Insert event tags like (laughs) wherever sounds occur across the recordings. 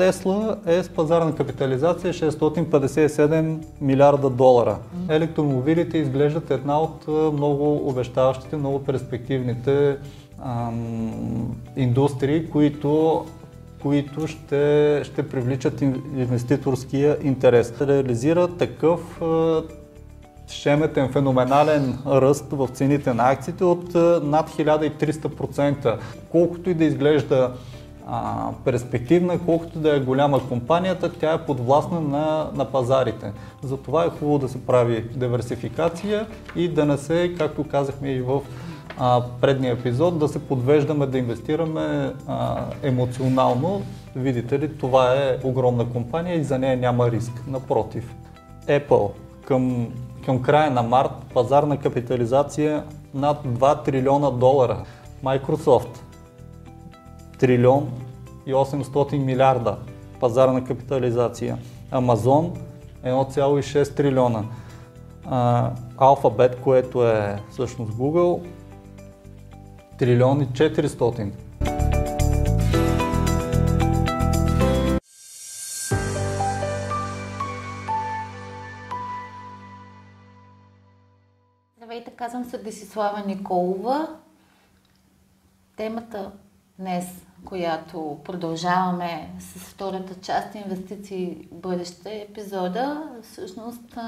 Тесла е с пазарна капитализация 657 милиарда долара. Електромобилите изглеждат една от много обещаващите, много перспективните ам, индустрии, които които ще, ще привличат инвеститорския интерес. Реализира такъв шеметен, феноменален ръст в цените на акциите от над 1300%. Колкото и да изглежда а, перспективна, колкото да е голяма компанията, тя е подвластна на, на пазарите. Затова е хубаво да се прави диверсификация и да не се, както казахме и в а, предния епизод, да се подвеждаме да инвестираме а, емоционално. Видите ли, това е огромна компания и за нея няма риск. Напротив, Apple към, към края на март пазарна капитализация над 2 трилиона долара. Microsoft трилион и 800 милиарда пазарна капитализация. Amazon 1,6 трилиона. Alphabet, което е всъщност Google, трилион и 400. Здравейте, казвам се Десислава Николова. Темата днес, която продължаваме с втората част инвестиции в бъдеще епизода, всъщност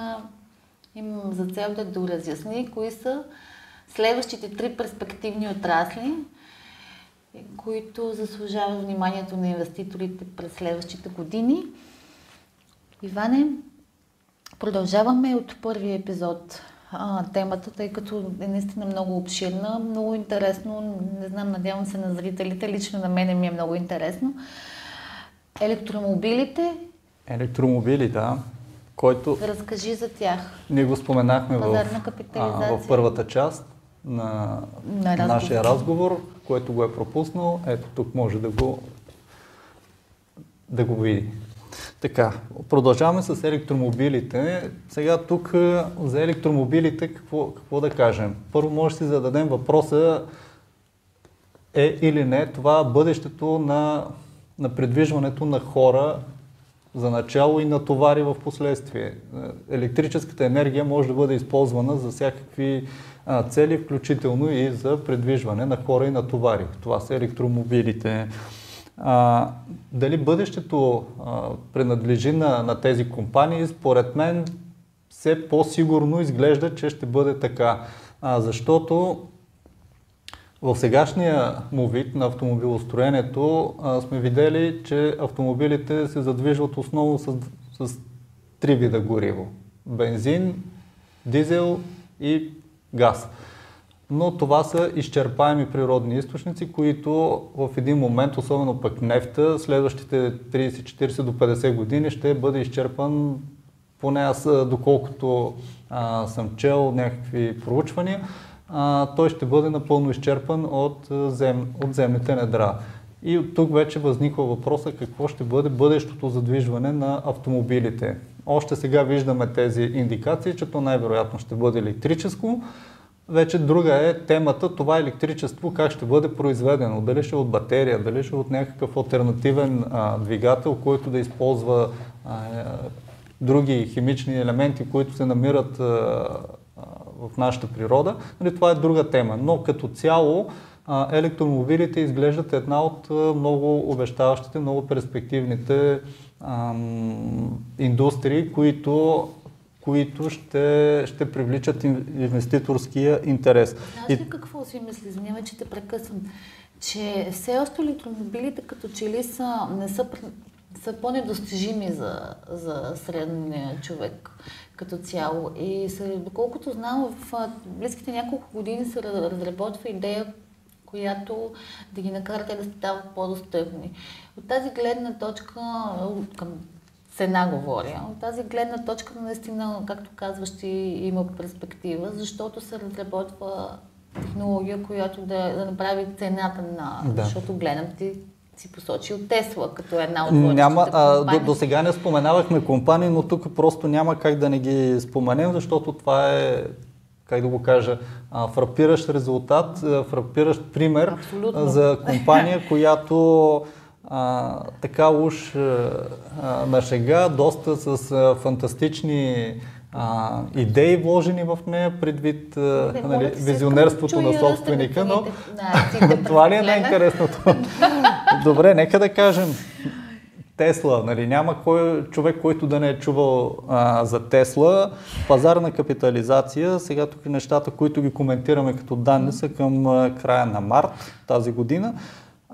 имам за цел да доразясни кои са следващите три перспективни отрасли, които заслужават вниманието на инвеститорите през следващите години. Иване, продължаваме от първия епизод а, темата, тъй като е наистина много обширна, много интересно. Не знам, надявам се на зрителите, лично на мене ми е много интересно. Електромобилите. Електромобили, да. Който... Разкажи за тях. Ние го споменахме в, а, в първата част на, на разговор. нашия разговор, който го е пропуснал. Ето тук може да го, да го види. Така, продължаваме с електромобилите. Сега тук за електромобилите какво, какво да кажем? Първо може да си зададем въпроса е или не това бъдещето на, на предвижването на хора за начало и на товари в последствие. Електрическата енергия може да бъде използвана за всякакви а, цели, включително и за предвижване на хора и на товари. Това са електромобилите. А, дали бъдещето а, принадлежи на, на тези компании, според мен все по-сигурно изглежда, че ще бъде така. А, защото в сегашния му вид на автомобилостроенето а, сме видели, че автомобилите се задвижват основно с, с три вида гориво. Бензин, дизел и газ но това са изчерпаеми природни източници, които в един момент, особено пък нефта, следващите 30-40 до 50 години ще бъде изчерпан, поне аз доколкото а, съм чел някакви проучвания, а, той ще бъде напълно изчерпан от, зем, от земните недра. И от тук вече възниква въпроса какво ще бъде бъдещото задвижване на автомобилите. Още сега виждаме тези индикации, че то най-вероятно ще бъде електрическо, вече друга е темата, това електричество как ще бъде произведено. Дали ще е от батерия, дали ще е от някакъв альтернативен а, двигател, който да използва а, други химични елементи, които се намират а, в нашата природа. Нали, това е друга тема. Но като цяло електромобилите изглеждат една от много обещаващите, много перспективните а, индустрии, които които ще, ще привличат инвеститорския интерес. Знаеш ли какво си мисли? Извинявай, че те прекъсвам. Че все още електромобилите като че ли са, не са, са по-недостижими за, за средния човек като цяло. И се, доколкото знам, в близките няколко години се разработва идея, която да ги накара те да стават по-достъпни. От тази гледна точка, към цена говоря. От тази гледна точка наистина, както казваш, ти има перспектива, защото се разработва технология, която да, да направи цената на... Да. Защото гледам ти си посочил Тесла като една от няма, а, до, до сега не споменавахме компании, но тук просто няма как да не ги споменем, защото това е как да го кажа, фрапиращ резултат, фрапиращ пример Абсолютно. за компания, която а, така уж а, на шега, доста с а, фантастични а, идеи вложени в нея, предвид а, нали, визионерството на собственика, но (laughs) това ли е най-интересното? Добре, нека да кажем, Тесла, нали, няма кой човек, който да не е чувал а, за Тесла. Пазарна капитализация, сега тук нещата, които ги коментираме като данни са към а, края на март тази година.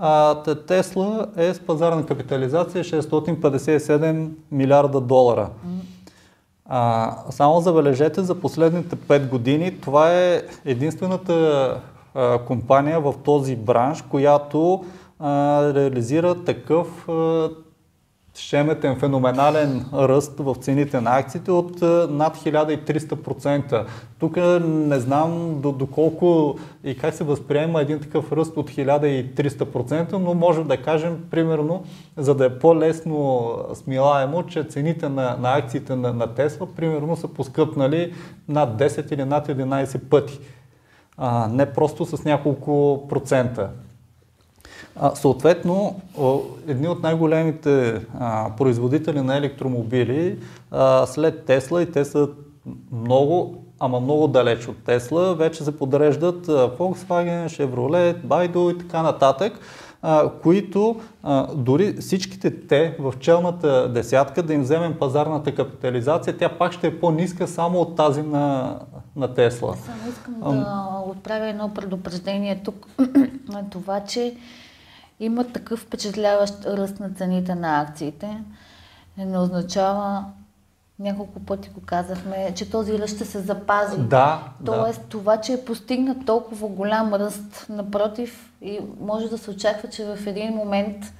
А, Тесла е с пазарна капитализация 657 милиарда долара. А, само забележете, за последните 5 години това е единствената а, компания в този бранш, която а, реализира такъв а, шеметен, феноменален ръст в цените на акциите от над 1300%. Тук не знам доколко и как се възприема един такъв ръст от 1300%, но може да кажем, примерно, за да е по-лесно смилаемо, че цените на, на акциите на, на Тесла, примерно, са поскъпнали над 10 или над 11 пъти. А, не просто с няколко процента. А, съответно, едни от най-големите производители на електромобили а, след Тесла и те са много, ама много далеч от Тесла, вече се подреждат Volkswagen, Chevrolet, Baidu и така нататък, които дори всичките те в челната десятка да им вземем пазарната капитализация, тя пак ще е по-ниска само от тази на, на Тесла. Само искам да отправя едно предупреждение тук (clears throat) на това, че има такъв впечатляващ ръст на цените на акциите, не означава, няколко пъти го казахме, че този ръст ще се запази. Да, Тоест, да. това, че е постигнат толкова голям ръст, напротив, и може да се очаква, че в един момент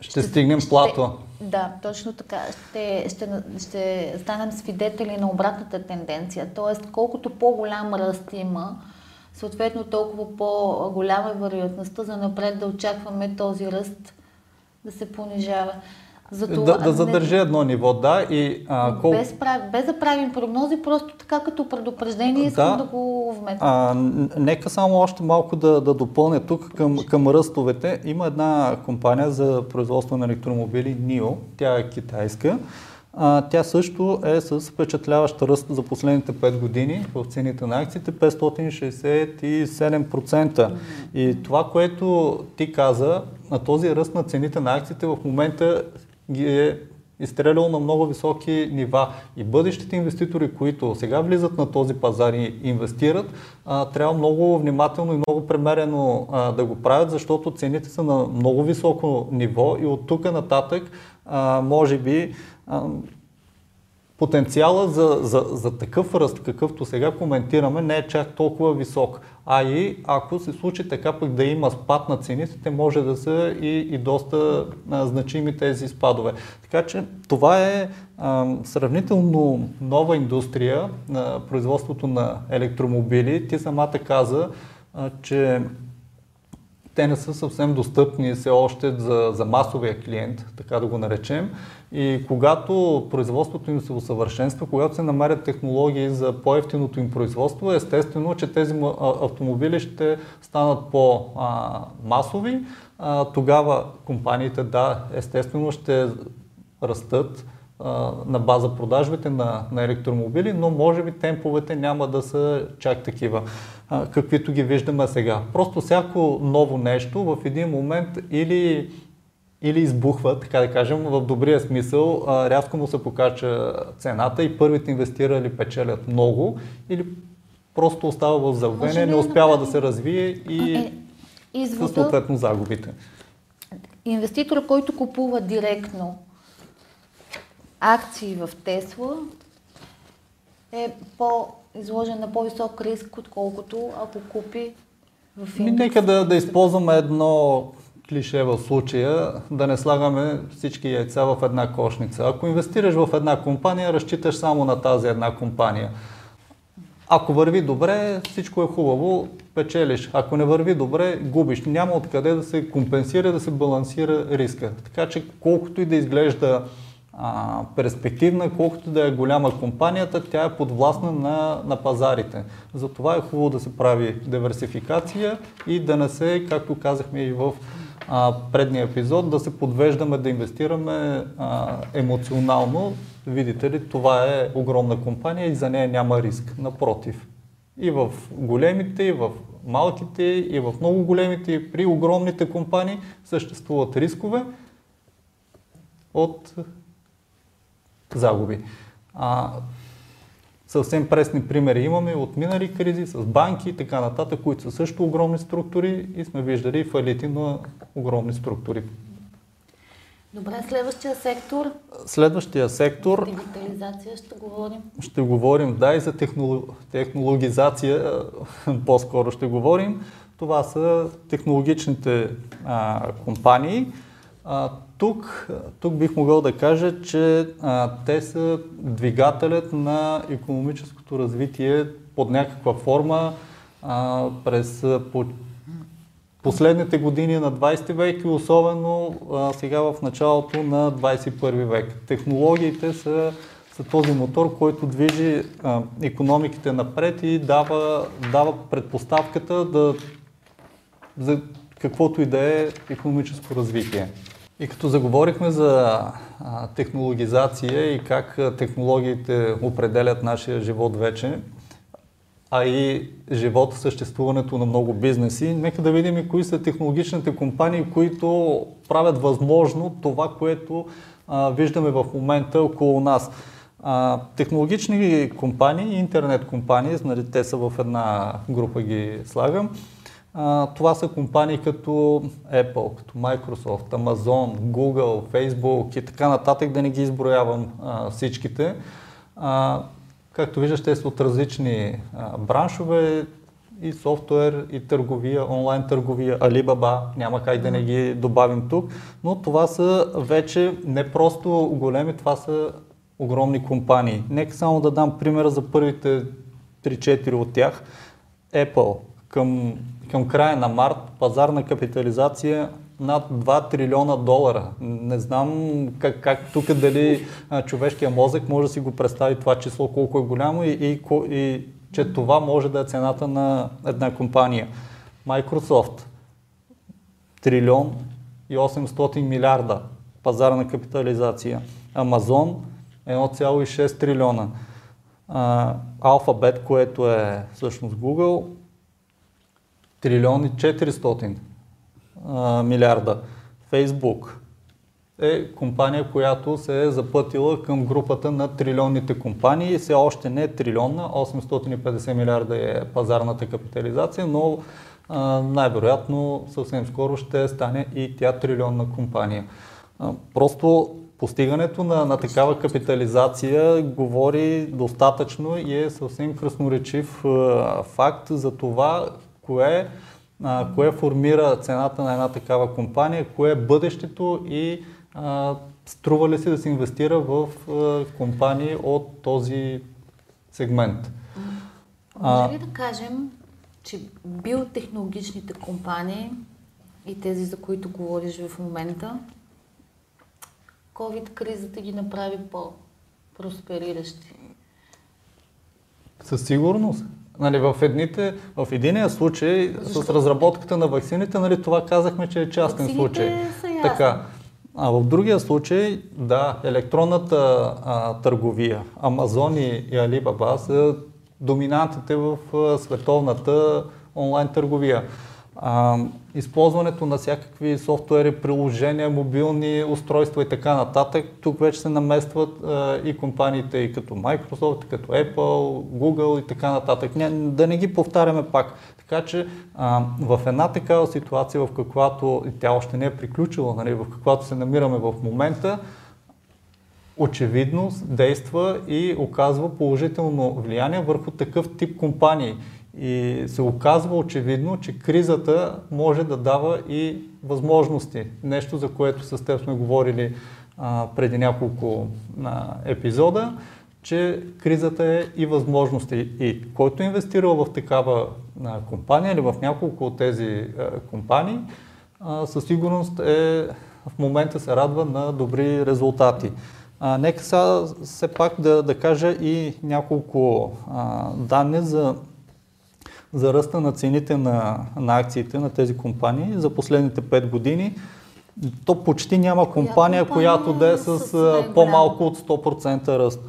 ще, ще стигнем ще, плато. Да, точно така. Ще, ще, ще станем свидетели на обратната тенденция. Тоест, колкото по-голям ръст има, съответно толкова по-голяма е вероятността за напред да очакваме този ръст да се понижава. Затова, да, да задържи не... едно ниво, да. И, а, кол... без, без да правим прогнози, просто така като предупреждение искам да, да го вметна. Нека само още малко да, да допълня тук към, към ръстовете. Има една компания за производство на електромобили, NIO, тя е китайска. А, тя също е с впечатляващ ръст за последните 5 години в цените на акциите 567%. И това, което ти каза, на този ръст на цените на акциите в момента ги е изстрелял на много високи нива. И бъдещите инвеститори, които сега влизат на този пазар и инвестират, а, трябва много внимателно и много премерено а, да го правят, защото цените са на много високо ниво и от тук нататък а, може би потенциала за, за, за такъв ръст, какъвто сега коментираме, не е чак толкова висок. А и ако се случи така пък да има спад на цените, те може да са и, и доста а, значими тези спадове. Така че това е а, сравнително нова индустрия на производството на електромобили. Ти самата каза, а, че те не са съвсем достъпни все още за, за масовия клиент, така да го наречем. И когато производството им се усъвършенства, когато се намерят технологии за по-ефтиното им производство, естествено, че тези автомобили ще станат по-масови. Тогава компаниите, да, естествено ще растат на база продажбите на, на електромобили, но може би темповете няма да са чак такива, каквито ги виждаме сега. Просто всяко ново нещо в един момент или или избухва, така да кажем, в добрия смисъл, рязко му се покача цената и първите инвестирали печелят много, или просто остава в забвение, не успява да се развие и е, извода, съответно загубите. Инвеститор, който купува директно акции в Тесла, е по-изложен на по-висок риск, отколкото ако купи в индекс. Нека да, да използваме едно клише в случая да не слагаме всички яйца в една кошница. Ако инвестираш в една компания, разчиташ само на тази една компания. Ако върви добре, всичко е хубаво, печелиш. Ако не върви добре, губиш. Няма откъде да се компенсира, да се балансира риска. Така че колкото и да изглежда а, перспективна, колкото да е голяма компанията, тя е подвластна на, на пазарите. Затова е хубаво да се прави диверсификация и да не се, както казахме и в а, предния епизод, да се подвеждаме да инвестираме а, емоционално. Видите ли, това е огромна компания и за нея няма риск. Напротив. И в големите, и в малките, и в много големите, и при огромните компании съществуват рискове от загуби. А, съвсем пресни примери имаме от минали кризи с банки и така нататък, които са също огромни структури и сме виждали фалити на огромни структури. Добре, следващия сектор? Следващия сектор... Дигитализация ще говорим. Ще говорим, да, и за технологизация (laughs) по-скоро ще говорим. Това са технологичните а, компании. А, тук, тук бих могъл да кажа, че а, те са двигателят на економическото развитие под някаква форма а, през по, последните години на 20 век и особено а, сега в началото на 21 век. Технологиите са, са този мотор, който движи а, економиките напред и дава, дава предпоставката да, за каквото и да е економическо развитие. И като заговорихме за а, технологизация и как технологиите определят нашия живот вече, а и живота, съществуването на много бизнеси, нека да видим и кои са технологичните компании, които правят възможно това, което а, виждаме в момента около нас. А, технологични компании, интернет компании, нали, те са в една група ги слагам, това са компании като Apple, като Microsoft, Amazon, Google, Facebook и така нататък, да не ги изброявам а, всичките. А, както виждаш, те са от различни а, браншове, и софтуер, и търговия, онлайн търговия, Alibaba, няма как да не ги добавим тук, но това са вече не просто големи, това са огромни компании. Нека само да дам примера за първите 3-4 от тях. Apple към към края на март пазарна капитализация над 2 трилиона долара. Не знам как, как тук дали а, човешкия мозък може да си го представи това число колко е голямо и, и, и че това може да е цената на една компания. Microsoft трилион и 800 милиарда пазарна капитализация. Amazon 1,6 трилиона. Alphabet, което е всъщност Google, трилиони 400 а, милиарда. Фейсбук е компания, която се е запътила към групата на трилионните компании. Все още не е трилионна, 850 милиарда е пазарната капитализация, но най-вероятно съвсем скоро ще стане и тя трилионна компания. Просто постигането на, на такава капитализация говори достатъчно и е съвсем красноречив факт за това кое, а, кое формира цената на една такава компания, кое е бъдещето и а, струва ли се да се инвестира в а, компании от този сегмент. Може ли да кажем, че биотехнологичните компании и тези, за които говориш в момента, COVID-кризата ги направи по-проспериращи? Със сигурност. Нали, в, едните, в единия случай Защо? с разработката на вакцините, нали, това казахме, че е частен Вакцините случай. Са ясни. така. А в другия случай, да, електронната а, търговия, Амазон и, и Alibaba са доминантите в а, световната онлайн търговия. А, използването на всякакви софтуери, приложения, мобилни устройства и така нататък. Тук вече се наместват а, и компаниите и като Microsoft, като Apple, Google и така нататък. Не, да не ги повтаряме пак. Така че а, в една такава ситуация, в каквато и тя още не е приключила, нали, в каквато се намираме в момента, очевидно действа и оказва положително влияние върху такъв тип компании. И се оказва очевидно, че кризата може да дава и възможности. Нещо, за което с теб сме говорили а, преди няколко а, епизода, че кризата е и възможности. И който е инвестирал в такава а, компания или в няколко от тези а, компании, а, със сигурност е, в момента се радва на добри резултати. А, нека сега все пак да, да кажа и няколко а, данни за за ръста на цените на, на акциите на тези компании за последните 5 години. То почти няма компания, която да е с, с по-малко от 100% ръст.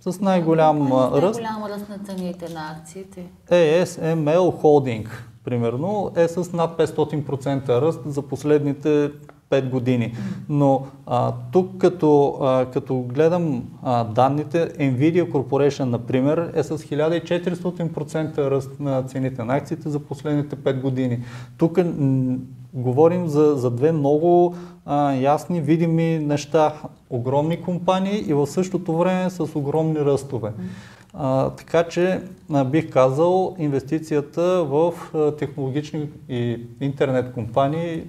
С най-голям ръст. най-голям ръст на цените на акциите. ASML Holding, примерно, е с над 500% ръст за последните 5 години. Но а, тук като, а, като гледам а, данните, Nvidia Corporation, например, е с 1400% ръст на цените на акциите за последните 5 години. Тук м- говорим за, за две много а, ясни, видими неща. Огромни компании и в същото време с огромни ръстове. А, така че а, бих казал, инвестицията в а, технологични и интернет компании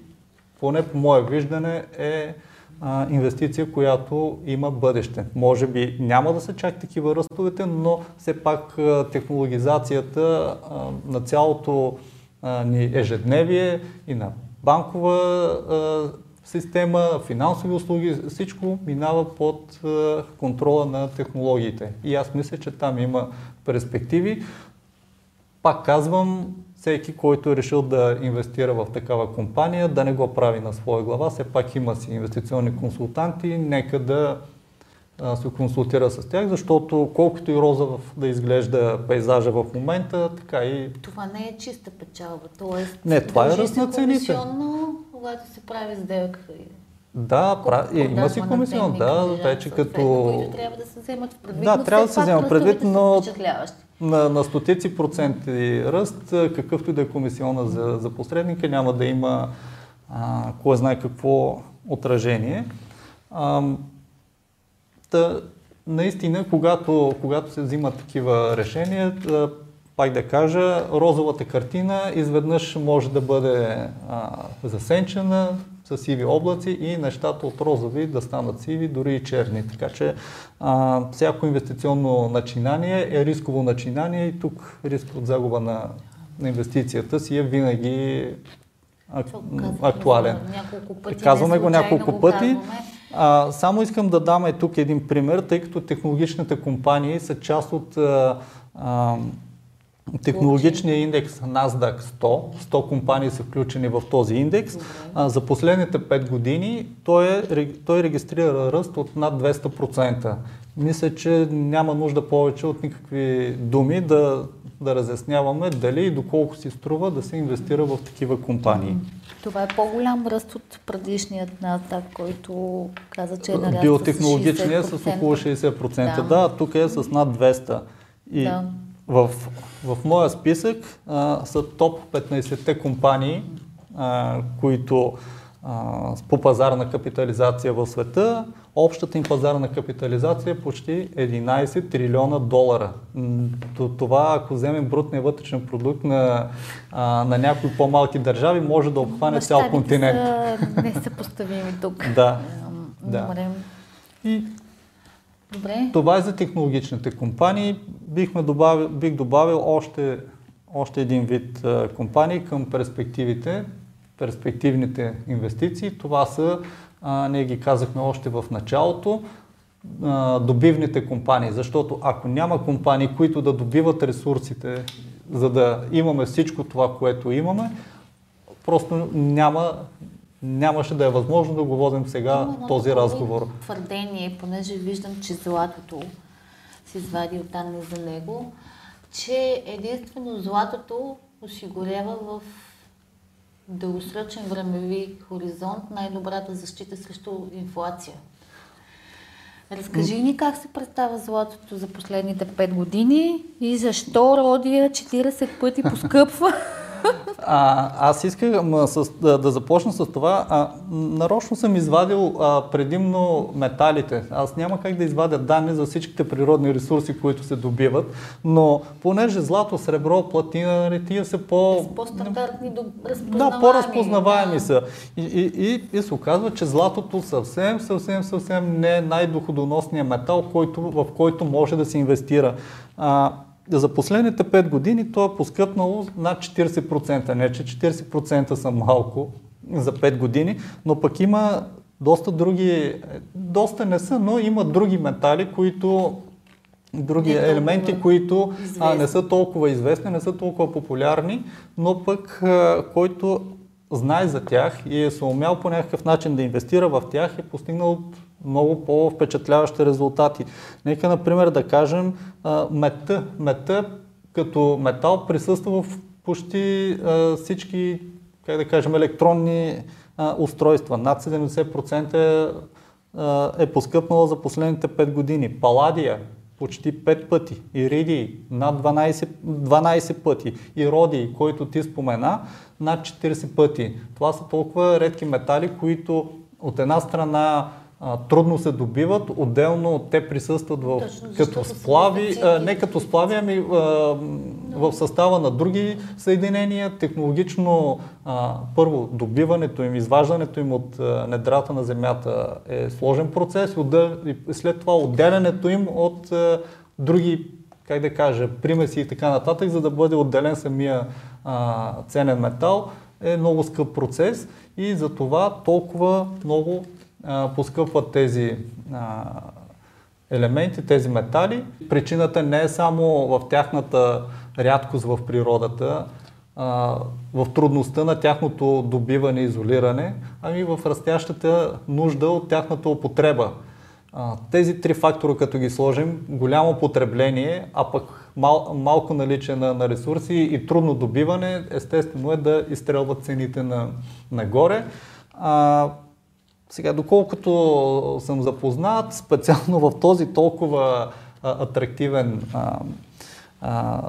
поне по мое виждане, е а, инвестиция, която има бъдеще. Може би няма да са чак такива ръстовете, но все пак а, технологизацията а, на цялото а, ни ежедневие и на банкова а, система, финансови услуги, всичко минава под а, контрола на технологиите. И аз мисля, че там има перспективи. Пак казвам, всеки, който е решил да инвестира в такава компания, да не го прави на своя глава. Все пак има си инвестиционни консултанти, нека да се консултира с тях, защото колкото и роза да изглежда пейзажа в момента, така и... Това не е чиста печалба, т.е. Не, това е ръст на цените. когато се прави сделка. Да, пра... е, има си комисион, да, вече като... Които трябва да се вземат предвид, да, трябва да се вземат предвид, но впечатляващи на, на стотици проценти ръст, какъвто и да е комисиона за, за посредника, няма да има а, кой знае какво отражение. А, та, наистина, когато, когато се взимат такива решения, да, пак да кажа, розовата картина изведнъж може да бъде а, засенчена, с сиви облаци и нещата от розови да станат сиви, дори и черни. Така че а, всяко инвестиционно начинание е рисково начинание и тук риск от загуба на, на инвестицията си е винаги ак, актуален. Пъти, Казваме го няколко пъти. А, само искам да дам е тук един пример, тъй като технологичните компании са част от а, а, Технологичният индекс NASDAQ 100, 100 компании са включени в този индекс. А, за последните 5 години той, е, той регистрира ръст от над 200%. Мисля, че няма нужда повече от никакви думи да, да разясняваме дали и доколко си струва да се инвестира в такива компании. Това е по-голям ръст от предишният NASDAQ, който каза, че е нараства Биотехнологичния с, с около 60%. Да. да, тук е с над 200%. И да. В, в моя списък а, са топ 15-те компании, а, които а, по пазарна капитализация в света. Общата им пазарна капитализация е почти 11 трилиона долара. Това, ако вземем брутния вътрешен продукт на, а, на някои по-малки държави, може да обхване цял континент. Са, не са поставими тук. да. да. И Добре. Това е за технологичните компании. Бихме добавил, бих добавил още, още един вид а, компании към перспективите, перспективните инвестиции. Това са, а, ние ги казахме още в началото, а, добивните компании. Защото ако няма компании, които да добиват ресурсите, за да имаме всичко това, което имаме, просто няма нямаше да е възможно да го водим сега Има този разговор. Твърдение, понеже виждам, че златото си извади от данни за него, че единствено златото осигурява в дългосрочен времеви хоризонт най-добрата защита срещу инфлация. Разкажи ни как се представя златото за последните 5 години и защо Родия 40 пъти поскъпва. (laughs) А, аз искам с, да, да започна с това. А, нарочно съм извадил а, предимно металите. Аз няма как да извадя данни за всичките природни ресурси, които се добиват, но понеже злато, сребро, платина, нали, тия са по... По-стандартни, Да, по-разпознаваеми да. са. И, и, и, и се оказва, че златото съвсем, съвсем, съвсем не е най-доходоносният метал, който, в който може да се инвестира. А, за последните 5 години то е поскъпнало над 40%. Не, че 40% са малко за 5 години, но пък има доста други, доста не са, но има други метали, които други не елементи, които а, не са толкова известни, не са толкова популярни, но пък а, който знае за тях и е се умял по някакъв начин да инвестира в тях, е постигнал много по-впечатляващи резултати. Нека, например, да кажем мета. Мета като метал присъства в почти всички, как да кажем, електронни устройства. Над 70% е, е поскъпнала за последните 5 години. Паладия почти 5 пъти. Иридий над 12, 12 пъти. И Родий, който ти спомена, над 40 пъти. Това са толкова редки метали, които от една страна а, трудно се добиват, отделно те присъстват в, Точно, като сплави, а, не като сплави, ами а, в състава на други съединения. Технологично а, първо добиването им, изваждането им от а, недрата на Земята е сложен процес. И след това отделянето им от а, други как да кажа, примеси и така нататък, за да бъде отделен самия а, ценен метал, е много скъп процес. И за това толкова много поскъпват тези а, елементи, тези метали. Причината не е само в тяхната рядкост в природата, а, в трудността на тяхното добиване и изолиране, ами в растящата нужда от тяхната употреба. А, тези три фактора, като ги сложим, голямо потребление, а пък мал, малко наличие на, на ресурси и трудно добиване, естествено е да изстрелват цените на, нагоре. А, сега, доколкото съм запознат, специално в този толкова а, атрактивен а, а,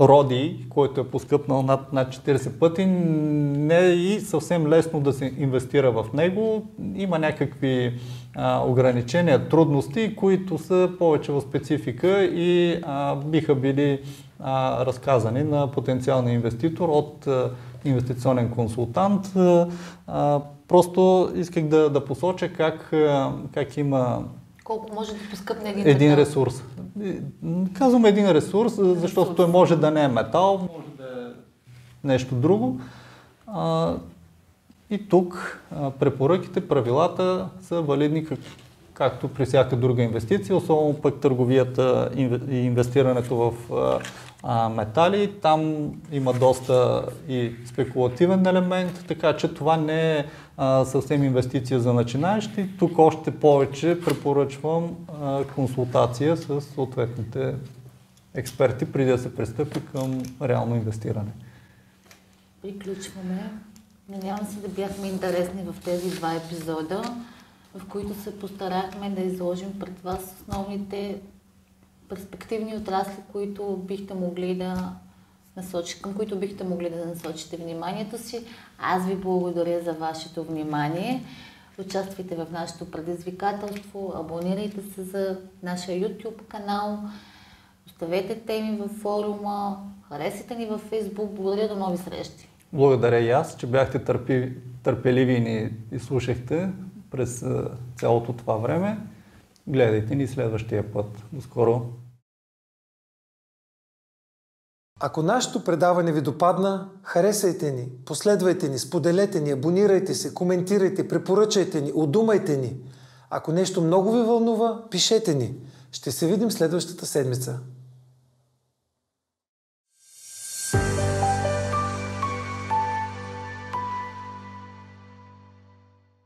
роди, който е поскъпнал над, над 40 пъти, не е и съвсем лесно да се инвестира в него. Има някакви а, ограничения, трудности, които са повече в специфика и а, биха били а, разказани на потенциалния инвеститор от а, инвестиционен консултант. А, просто исках да, да посоча как, как има колко може да поскъпне един, един ресурс. Казвам един ресурс, защото ресурс. той може да не е метал, може да е нещо друго. А, и тук препоръките, правилата са валидни както при всяка друга инвестиция, особено пък търговията и инвестирането в метали. Там има доста и спекулативен елемент, така че това не е съвсем инвестиция за начинаещи. Тук още повече препоръчвам консултация с съответните експерти, преди да се пристъпи към реално инвестиране. Приключваме. Надявам се да бяхме интересни в тези два епизода, в които се постарахме да изложим пред вас основните перспективни отрасли, които бихте могли да насочи, към които бихте могли да насочите вниманието си. Аз ви благодаря за вашето внимание. Участвайте в нашето предизвикателство, абонирайте се за нашия YouTube канал, оставете теми във форума, харесайте ни във Facebook. Благодаря до нови срещи. Благодаря и аз, че бяхте търпи, търпеливи и ни изслушахте през цялото това време. Гледайте ни следващия път. До скоро! Ако нашето предаване ви допадна, харесайте ни, последвайте ни, споделете ни, абонирайте се, коментирайте, препоръчайте ни, удумайте ни. Ако нещо много ви вълнува, пишете ни. Ще се видим следващата седмица.